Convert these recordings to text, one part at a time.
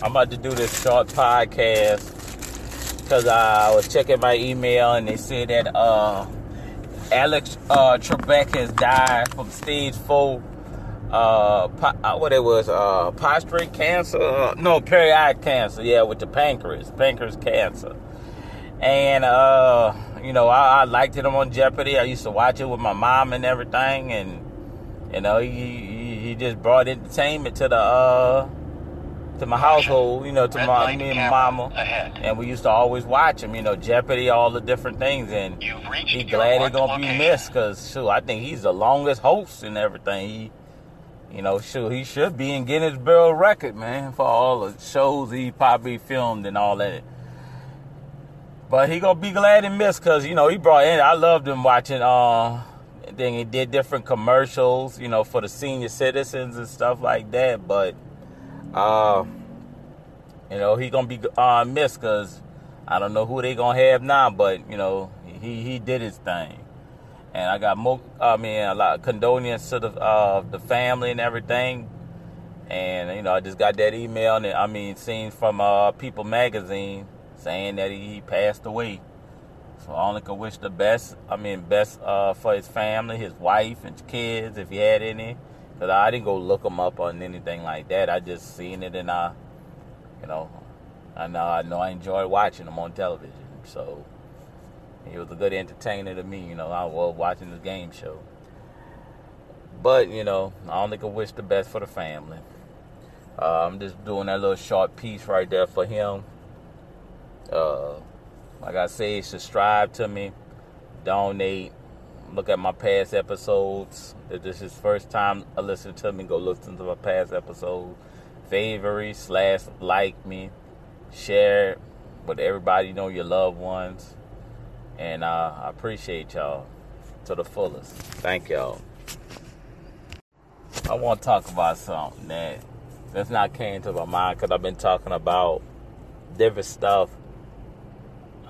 I'm about to do this short podcast because I was checking my email and they said that uh, Alex uh, Trebek has died from stage four. Uh, uh what it was, uh, prostate cancer? Uh, no, pancreatic cancer. Yeah, with the pancreas, pancreas cancer. And uh, you know, I, I liked him on Jeopardy. I used to watch it with my mom and everything, and you know, he he, he just brought entertainment to the uh to my household, you know, to my me and my mama, ahead. and we used to always watch him, you know, Jeopardy, all the different things, and he glad he gonna be missed, cause shoot, I think he's the longest host and everything. He, you know, shoot, he should be in Guinness World Record, man, for all the shows he probably filmed and all that. But he gonna be glad he missed, cause you know he brought in. I loved him watching. Uh, then he did different commercials, you know, for the senior citizens and stuff like that, but uh, you know, he gonna be uh, missed because I don't know who they gonna have now, but you know, he he did his thing, and I got more. I mean, a lot of condolences to the uh, the family and everything, and you know, I just got that email and I mean, seen from uh, People Magazine saying that he passed away. So I only can wish the best. I mean, best uh, for his family, his wife, and kids, if he had any. Cause I didn't go look them up on anything like that. I just seen it and I, you know, I know I know I enjoy watching them on television. So he was a good entertainer to me. You know, I was watching the game show. But you know, I only can wish the best for the family. Uh, I'm just doing that little short piece right there for him. Uh, like I say, subscribe to me, donate, look at my past episodes. If this is first time I listen to me, go listen to my past episodes. Favorite slash like me, share with everybody you know your loved ones, and uh, I appreciate y'all to the fullest. Thank y'all. I want to talk about something that that's not came to my mind because I've been talking about different stuff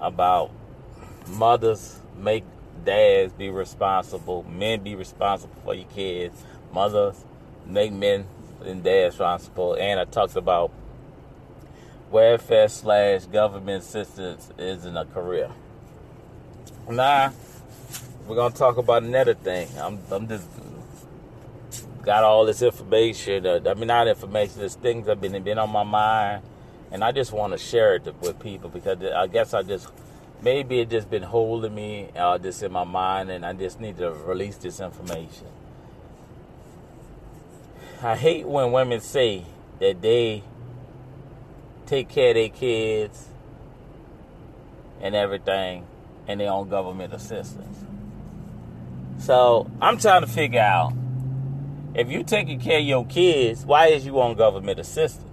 about mothers make dads be responsible, men be responsible for your kids, mothers make men and dads responsible. And I talked about welfare slash government assistance isn't a career. Now we're gonna talk about another thing. I'm I'm just got all this information. Uh, I mean, not information. There's things that have been been on my mind, and I just want to share it with people because I guess I just maybe it just been holding me uh, just in my mind and i just need to release this information. I hate when women say that they take care of their kids and everything and they on government assistance. So i'm trying to figure out if you taking care of your kids why is you on government assistance?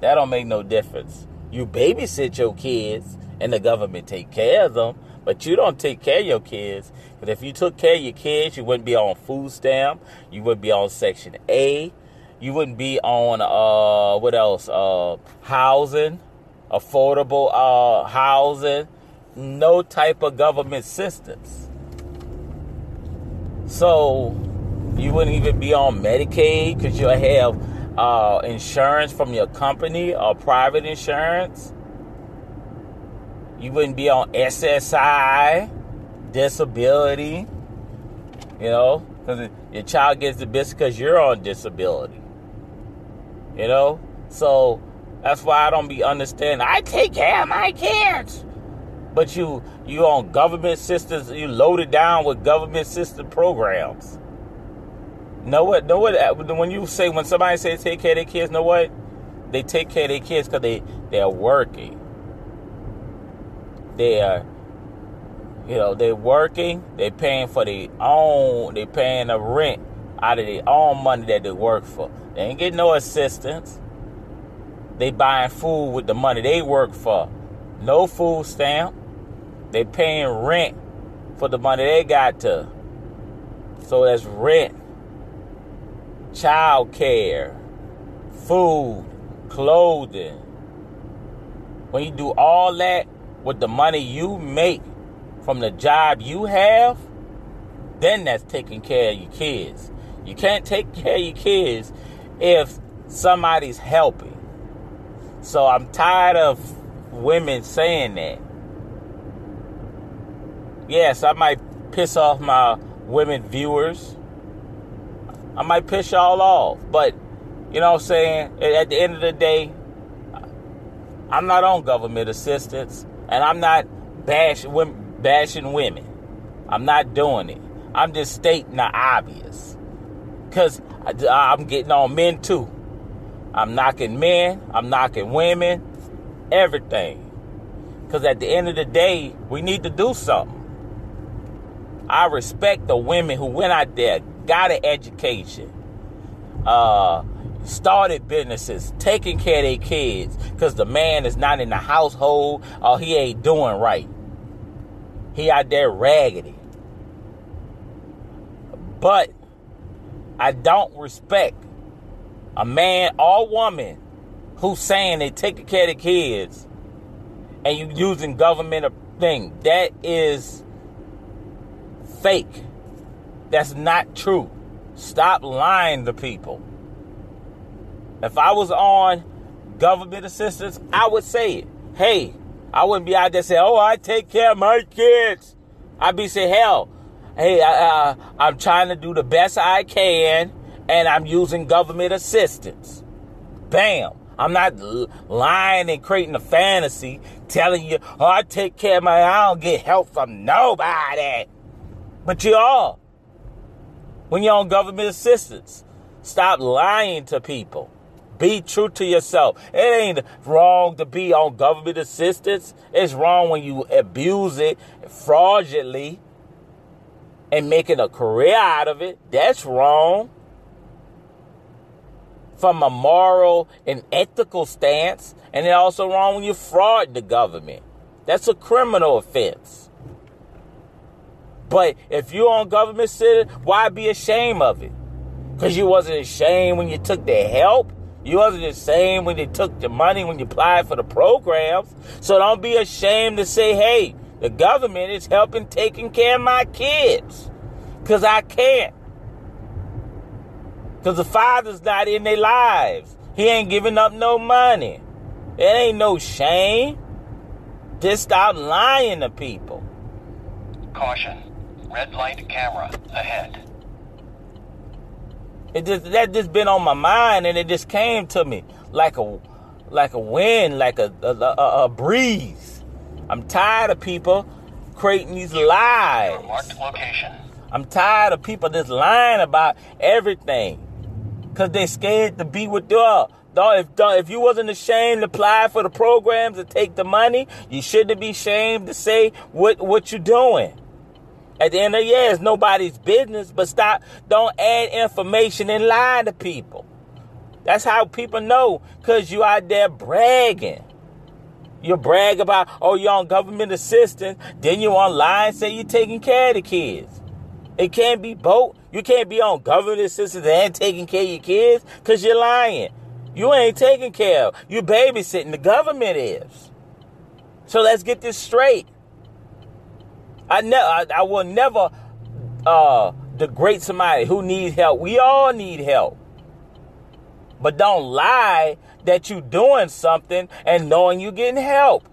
That don't make no difference. You babysit your kids and the government take care of them, but you don't take care of your kids. But if you took care of your kids, you wouldn't be on food stamp, you wouldn't be on Section 8, you wouldn't be on uh what else? Uh housing, affordable uh housing, no type of government assistance. So you wouldn't even be on Medicaid because you'll have uh, insurance from your company or private insurance. You wouldn't be on SSI, disability, you know, because your child gets the best because you're on disability. You know? So that's why I don't be understanding. I take care of my kids. But you you on government systems, you loaded down with government system programs. Know what? Know what? Uh, when you say when somebody say take care of their kids, know what? They take care of their kids because they they're working. They are, you know, they're working. They're paying for their own. They're paying the rent out of their own money that they work for. They ain't getting no assistance. They buying food with the money they work for. No food stamp. They paying rent for the money they got to. So that's rent, child care, food, clothing. When you do all that, with the money you make from the job you have, then that's taking care of your kids. You can't take care of your kids if somebody's helping. So I'm tired of women saying that. Yes, I might piss off my women viewers. I might piss y'all off. But, you know what I'm saying? At the end of the day, I'm not on government assistance. And I'm not bashing, bashing women. I'm not doing it. I'm just stating the obvious. Because I'm getting on men too. I'm knocking men, I'm knocking women, everything. Because at the end of the day, we need to do something. I respect the women who went out there, got an education, uh, started businesses, taking care of their kids, because the man is not in the household or he ain't doing right. He out there raggedy. But I don't respect a man or woman who's saying they taking care of the kids and you using government a thing. That is fake. That's not true. Stop lying to people. If I was on government assistance, I would say it. Hey, I wouldn't be out there saying, "Oh, I take care of my kids." I'd be saying, "Hell, hey, I, I'm trying to do the best I can, and I'm using government assistance." Bam. I'm not lying and creating a fantasy, telling you, "Oh, I take care of my. I don't get help from nobody." But you are. When you're on government assistance, stop lying to people. Be true to yourself. It ain't wrong to be on government assistance. It's wrong when you abuse it fraudulently and making a career out of it. That's wrong. From a moral and ethical stance. And it's also wrong when you fraud the government. That's a criminal offense. But if you're on government city, why be ashamed of it? Because you wasn't ashamed when you took the help. You wasn't ashamed when they took the money when you applied for the programs. So don't be ashamed to say, hey, the government is helping taking care of my kids. Because I can't. Because the father's not in their lives. He ain't giving up no money. It ain't no shame. Just stop lying to people. Caution. Red light camera ahead. It just that just been on my mind and it just came to me like a like a wind, like a a, a, a breeze. I'm tired of people creating these lies. Marked location. I'm tired of people just lying about everything. Cause they scared to be with the if, if you wasn't ashamed to apply for the programs and take the money, you shouldn't be ashamed to say what, what you're doing. At the end of the year, it's nobody's business, but stop, don't add information and lie to people. That's how people know, because you out there bragging. You brag about, oh, you're on government assistance, then you online say you're taking care of the kids. It can't be both. You can't be on government assistance and taking care of your kids because you're lying. You ain't taking care of. You babysitting. The government is. So let's get this straight. I never, I, I, will never uh, degrade somebody who needs help. We all need help, but don't lie that you're doing something and knowing you're getting help.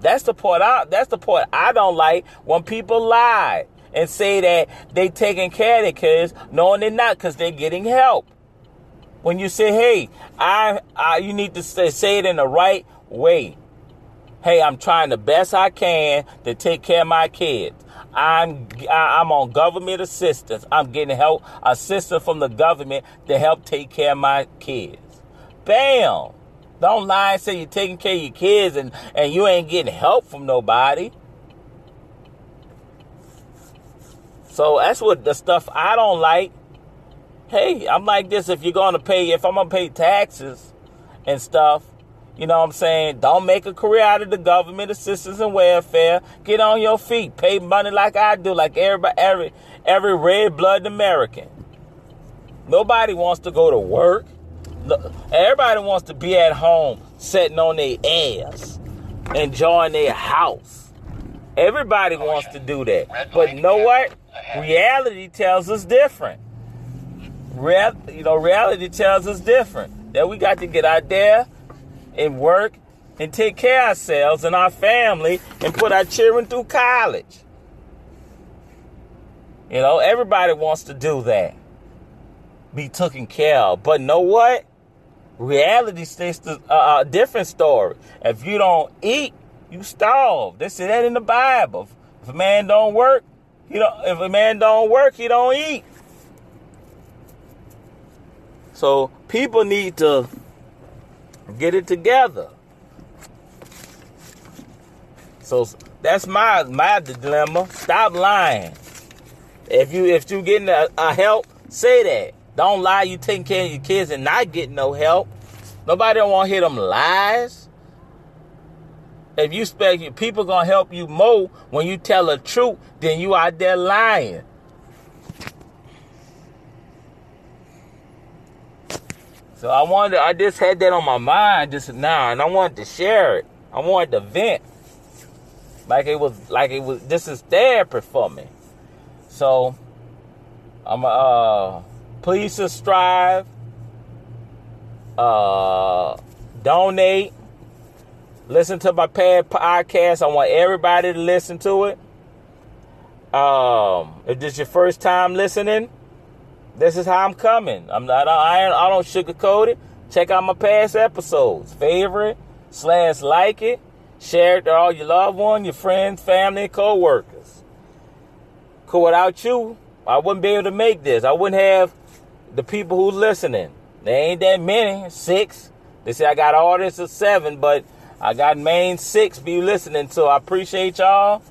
That's the part. I, that's the part I don't like when people lie and say that they taking care of their kids, knowing they're not, because they're getting help. When you say, "Hey, I, I," you need to say, say it in the right way. Hey, I'm trying the best I can to take care of my kids. I'm I'm on government assistance. I'm getting help assistance from the government to help take care of my kids. Bam. Don't lie and say you're taking care of your kids and, and you ain't getting help from nobody. So that's what the stuff I don't like. Hey, I'm like this if you're gonna pay if I'm gonna pay taxes and stuff, you know what I'm saying? Don't make a career out of the government assistance and welfare. Get on your feet. Pay money like I do, like everybody, every every red blooded American. Nobody wants to go to work. Everybody wants to be at home, sitting on their ass, enjoying their house. Everybody wants to do that. But you know what? Reality tells us different. Real, you know, reality tells us different. that we got to get out there and work and take care of ourselves and our family and put our children through college. You know, everybody wants to do that. Be taken care of. But know what? Reality states a, a different story. If you don't eat, you starve. They say that in the Bible. If a man don't work, he don't. If a man don't work, he don't eat. So people need to get it together. So that's my my dilemma. Stop lying. If you if you getting a, a help, say that. Don't lie. You taking care of your kids and not getting no help. Nobody don't want to hear them lies. If you expect people gonna help you more when you tell the truth, then you out there lying. So I wanted, I just had that on my mind just now, and I wanted to share it. I wanted to vent, like it was, like it was. This is therapy for me. So I'm uh, please subscribe, uh, donate, listen to my pad podcast. I want everybody to listen to it. Um, if this is your first time listening this is how I'm coming. I'm not. I, I don't sugarcoat it. Check out my past episodes. Favorite slash like it. Share it to all your loved ones, your friends, family, co-workers. Cause without you, I wouldn't be able to make this. I wouldn't have the people who's listening. There ain't that many. Six. They say I got artists of seven, but I got main six be listening. So I appreciate y'all.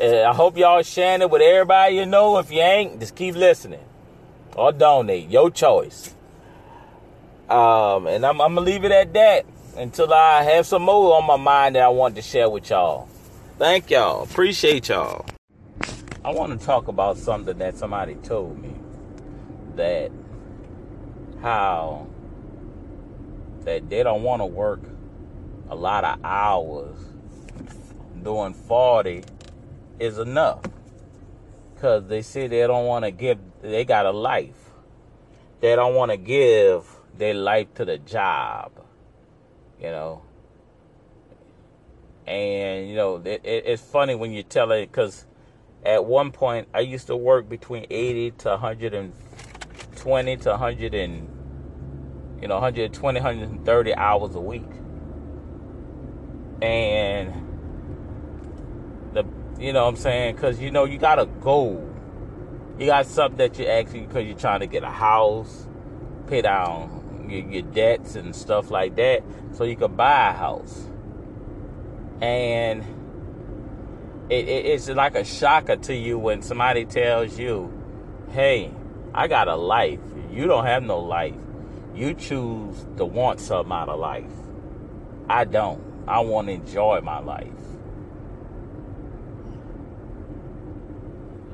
I hope y'all sharing it with everybody you know. If you ain't, just keep listening or donate. Your choice. Um, and I'm, I'm, gonna leave it at that until I have some more on my mind that I want to share with y'all. Thank y'all. Appreciate y'all. I want to talk about something that somebody told me that how that they don't want to work a lot of hours doing 40 is enough because they say they don't want to give they got a life they don't want to give their life to the job you know and you know it, it, it's funny when you tell it because at one point i used to work between 80 to 120 to 100 and you know 120 130 hours a week and the you know what I'm saying? Because, you know, you got a goal. You got something that you're actually, because you're trying to get a house, pay down your, your debts and stuff like that, so you can buy a house. And it, it, it's like a shocker to you when somebody tells you, hey, I got a life. You don't have no life. You choose to want something out of life. I don't. I want to enjoy my life.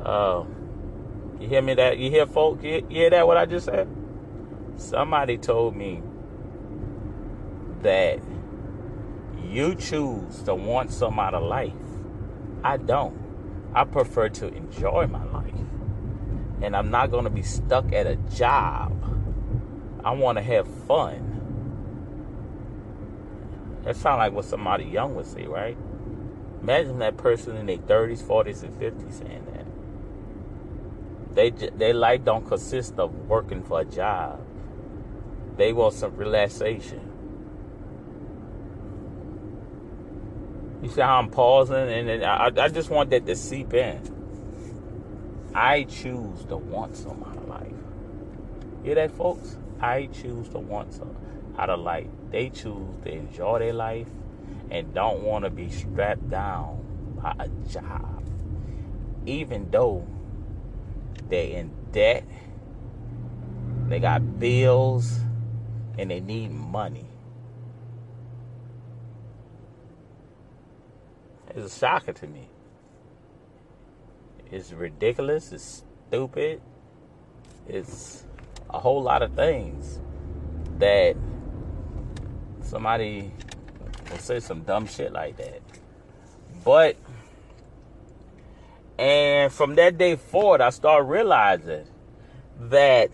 Uh, you hear me that? You hear folk? You, hear that what I just said? Somebody told me that you choose to want some out of life. I don't. I prefer to enjoy my life. And I'm not going to be stuck at a job. I want to have fun. That sounds like what somebody young would say, right? Imagine that person in their 30s, 40s, and 50s saying that. They their life don't consist of working for a job. They want some relaxation. You see how I'm pausing, and I, I just want that to seep in. I choose to want some out of life. Hear that, folks? I choose to want some out of life. They choose to enjoy their life and don't want to be strapped down by a job, even though they're in debt. They got bills and they need money. It's a shocker to me. It's ridiculous. It's stupid. It's a whole lot of things that somebody will say some dumb shit like that. But and from that day forward, I started realizing that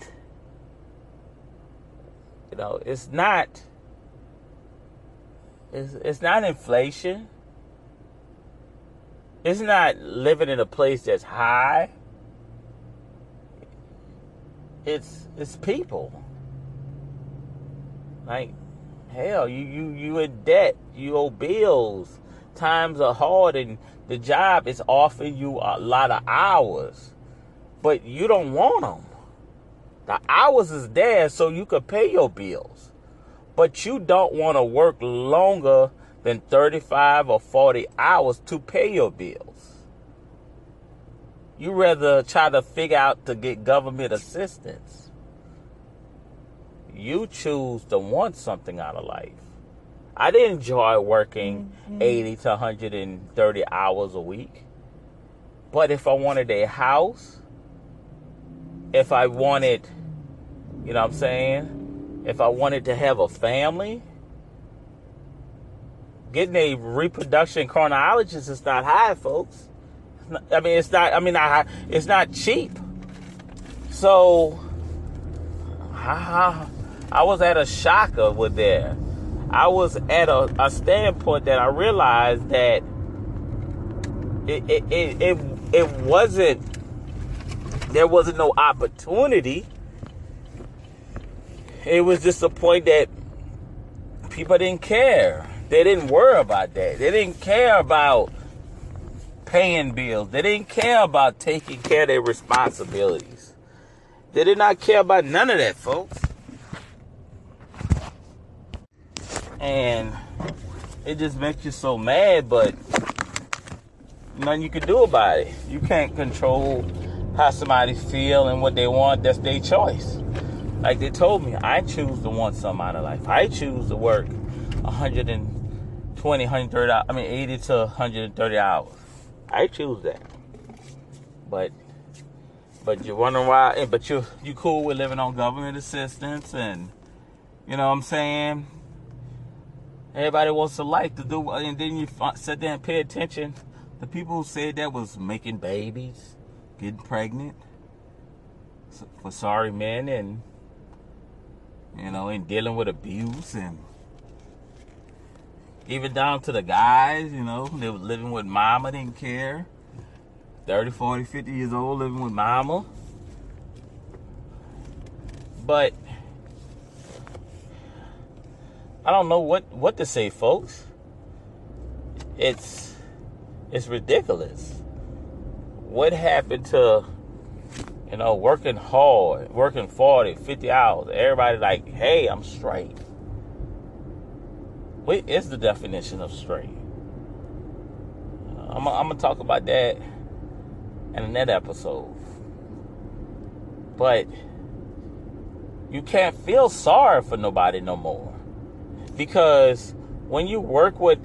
You know, it's not. It's, it's not inflation. It's not living in a place that's high. It's it's people. Like hell, you you you in debt, you owe bills. Times are hard, and the job is offering you a lot of hours, but you don't want them. The hours is there so you could pay your bills, but you don't want to work longer than 35 or 40 hours to pay your bills. You rather try to figure out to get government assistance. You choose to want something out of life. I didn't enjoy working mm-hmm. 80 to 130 hours a week. But if I wanted a house, if I wanted, you know what I'm saying? If I wanted to have a family, getting a reproduction chronologist is not high, folks. Not, I mean, it's not. I mean, not it's not cheap. So, I, I was at a shocker with there. I was at a, a standpoint that I realized that it it, it it it wasn't there wasn't no opportunity. It was just a point that people didn't care. They didn't worry about that. They didn't care about paying bills. They didn't care about taking care of their responsibilities. They did not care about none of that, folks. And it just makes you so mad, but nothing you can do about it. You can't control how somebody feel and what they want. That's their choice. Like they told me, I choose to want something out of life. I choose to work 100 and 20, 130, I mean 80 to 130 hours. I choose that. But but you're wondering why eh, but you you cool with living on government assistance and you know what I'm saying? Everybody wants a life to do and then you sit there and pay attention. The people who said that was making babies, getting pregnant for sorry men and you know, and dealing with abuse and even down to the guys, you know, they were living with mama, didn't care. 30, 40, 50 years old living with mama. But I don't know what, what to say, folks. It's it's ridiculous. What happened to you know, working hard, working 40, 50 hours. Everybody like, hey, I'm straight. What is the definition of straight? I'm, I'm gonna talk about that in another episode. But you can't feel sorry for nobody no more because when you work with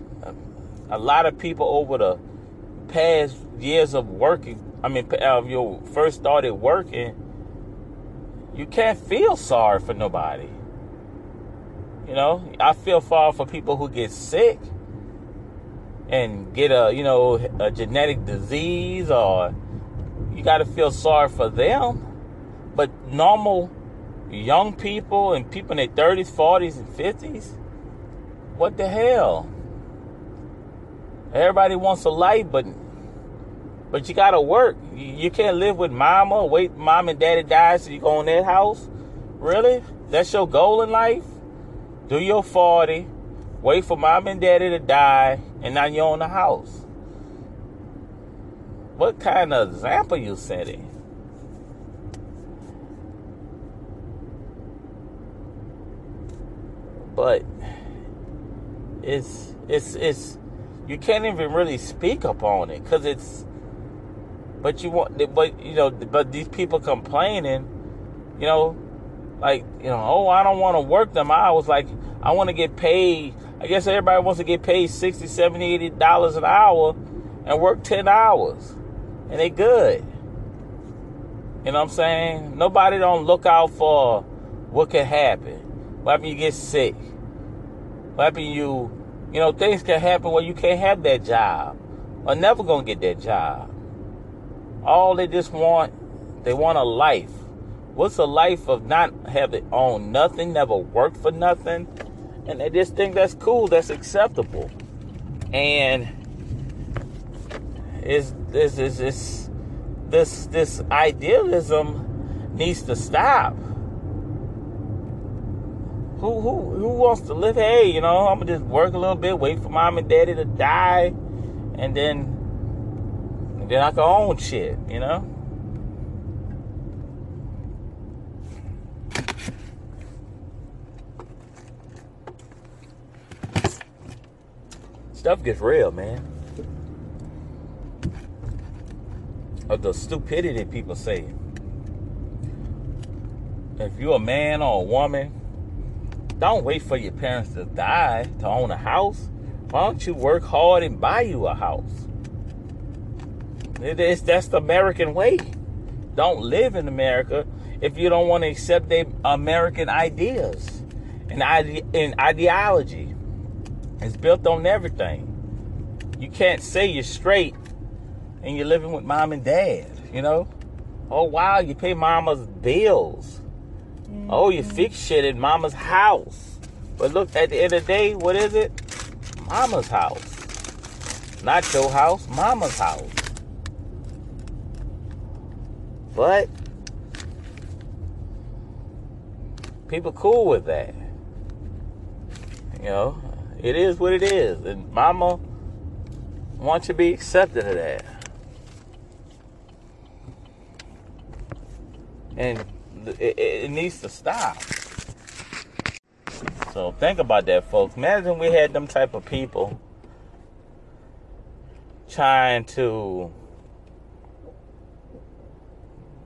a lot of people over the past years of working, I mean, of you first started working, you can't feel sorry for nobody. You know, I feel sorry for people who get sick and get a, you know, a genetic disease or you got to feel sorry for them. But normal young people and people in their 30s, 40s, and 50s, what the hell? Everybody wants a life, but but you gotta work. You can't live with mama, wait mom and daddy die so you go in that house. Really? That's your goal in life? do your 40, wait for mom and daddy to die, and now you own the house. What kind of example you setting? But it's it's it's you can't even really speak upon it because it's but you want but you know but these people complaining you know like you know oh i don't want to work them hours like i want to get paid i guess everybody wants to get paid 60 70 80 dollars an hour and work 10 hours and they good. You know what i'm saying? Nobody don't look out for what could happen. What happen you get sick happen you you know things can happen where you can't have that job or never gonna get that job. All they just want they want a life. What's a life of not having owned nothing, never worked for nothing, and they just think that's cool, that's acceptable, and is this is this this this idealism needs to stop. Who who who wants to live? Hey, you know, I'm gonna just work a little bit, wait for mom and daddy to die, and then and then I can own shit. You know. Stuff gets real, man. Of the stupidity people say. If you're a man or a woman don't wait for your parents to die to own a house. Why don't you work hard and buy you a house? It is that's the American way. Don't live in America if you don't want to accept the American ideas and, ide- and ideology. It's built on everything. You can't say you're straight and you're living with mom and dad, you know? Oh wow, you pay mama's bills. Oh, you fix shit in mama's house. But look, at the end of the day, what is it? Mama's house. Not your house, mama's house. But people cool with that. You know, it is what it is. And mama wants you to be accepted of that. And it, it needs to stop. So think about that, folks. Imagine we had them type of people trying to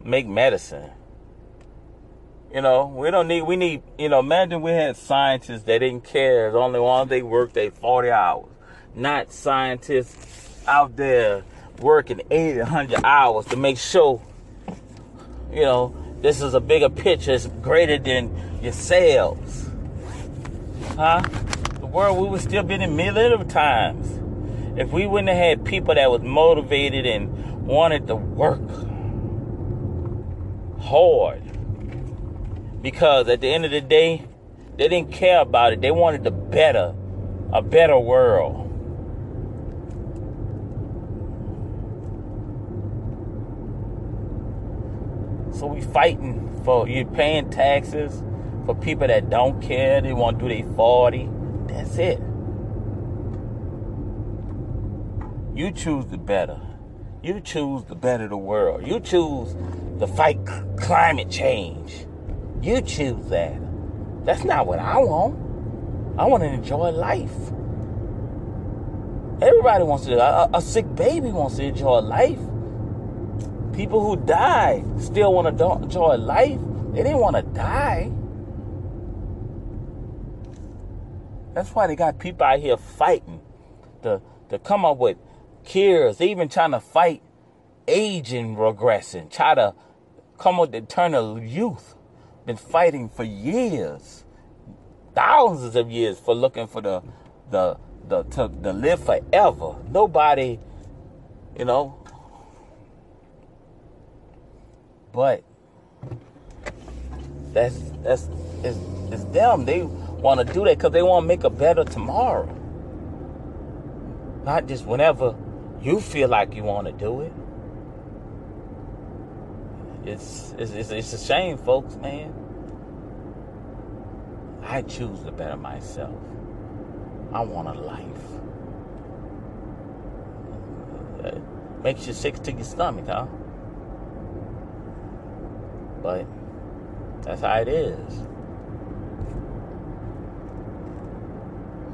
make medicine. You know, we don't need, we need, you know, imagine we had scientists that didn't care as only as they worked they 40 hours. Not scientists out there working 80, 100 hours to make sure, you know, this is a bigger picture. It's greater than yourselves. Huh? The world, we would still be in millennium times. If we wouldn't have had people that was motivated and wanted to work hard. Because at the end of the day, they didn't care about it. They wanted the better, a better world. We fighting for you paying taxes for people that don't care. They want to do their 40. That's it. You choose the better. You choose the better the world. You choose to fight climate change. You choose that. That's not what I want. I want to enjoy life. Everybody wants to. A, a sick baby wants to enjoy life people who die still want to enjoy life. They didn't want to die. That's why they got people out here fighting to to come up with cures. They even trying to fight aging regressing. Try to come up with eternal youth. Been fighting for years, thousands of years for looking for the the the to, to live forever. Nobody, you know, but that's that's it's, it's them. They want to do that because they want to make a better tomorrow. Not just whenever you feel like you want to do it. It's, it's it's it's a shame, folks, man. I choose to better myself. I want a life. Makes you sick to your stomach, huh? But that's how it is.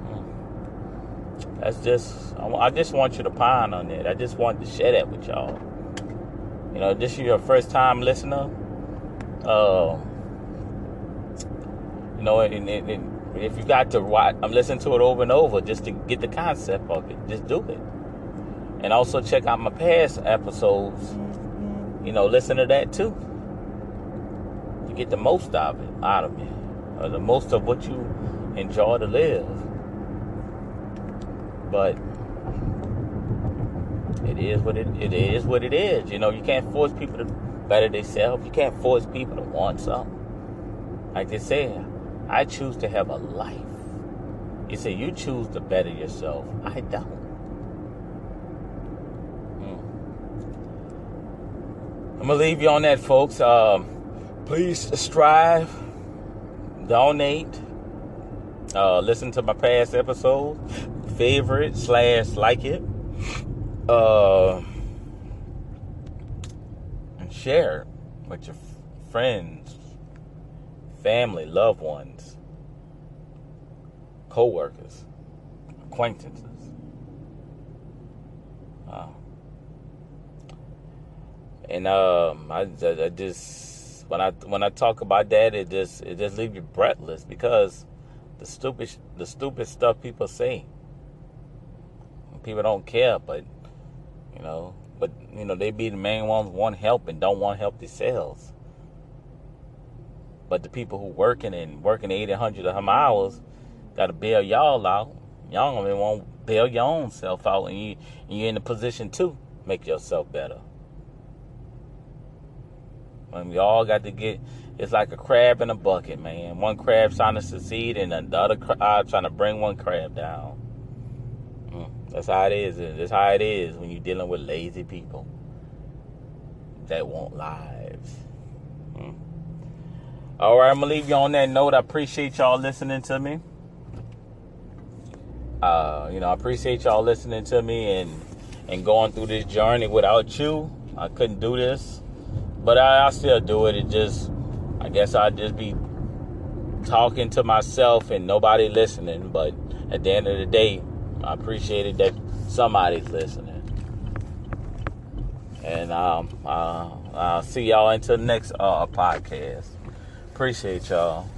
Hmm. That's just, I just want you to pine on it. I just want to share that with y'all. You know, this is your first time listener. Uh, you know, and, and, and if you got to watch, I'm listening to it over and over just to get the concept of it. Just do it. And also check out my past episodes. You know, listen to that too get the most of it out of it, or the most of what you enjoy to live. But it is what it, it is what it is. You know, you can't force people to better themselves. You can't force people to want something. Like they say, I choose to have a life. You say you choose to better yourself. I don't. Hmm. I'm gonna leave you on that, folks. Um, please strive, donate, uh, listen to my past episodes, favorite slash like it, uh, and share with your friends, family, loved ones, co-workers, acquaintances. And um, I, I just when I when I talk about that, it just it just leaves you breathless because the stupid the stupid stuff people say. People don't care, but you know, but you know they be the main ones want help and don't want help themselves. But the people who working and working 80, 100 of them hours got to bail y'all out. Y'all don't even want to bail your own self out, and you and you're in a position to make yourself better. And we all got to get. It's like a crab in a bucket, man. One crab trying to succeed, and the other crab trying to bring one crab down. Mm, that's how it is. That's how it is when you're dealing with lazy people that want lives. Mm. All right, I'm gonna leave you on that note. I appreciate y'all listening to me. Uh, you know, I appreciate y'all listening to me and and going through this journey. Without you, I couldn't do this. But I, I still do it. It just, I guess I'd just be talking to myself and nobody listening. But at the end of the day, I appreciate it that somebody's listening. And um, uh, I'll see y'all until the next uh, podcast. Appreciate y'all.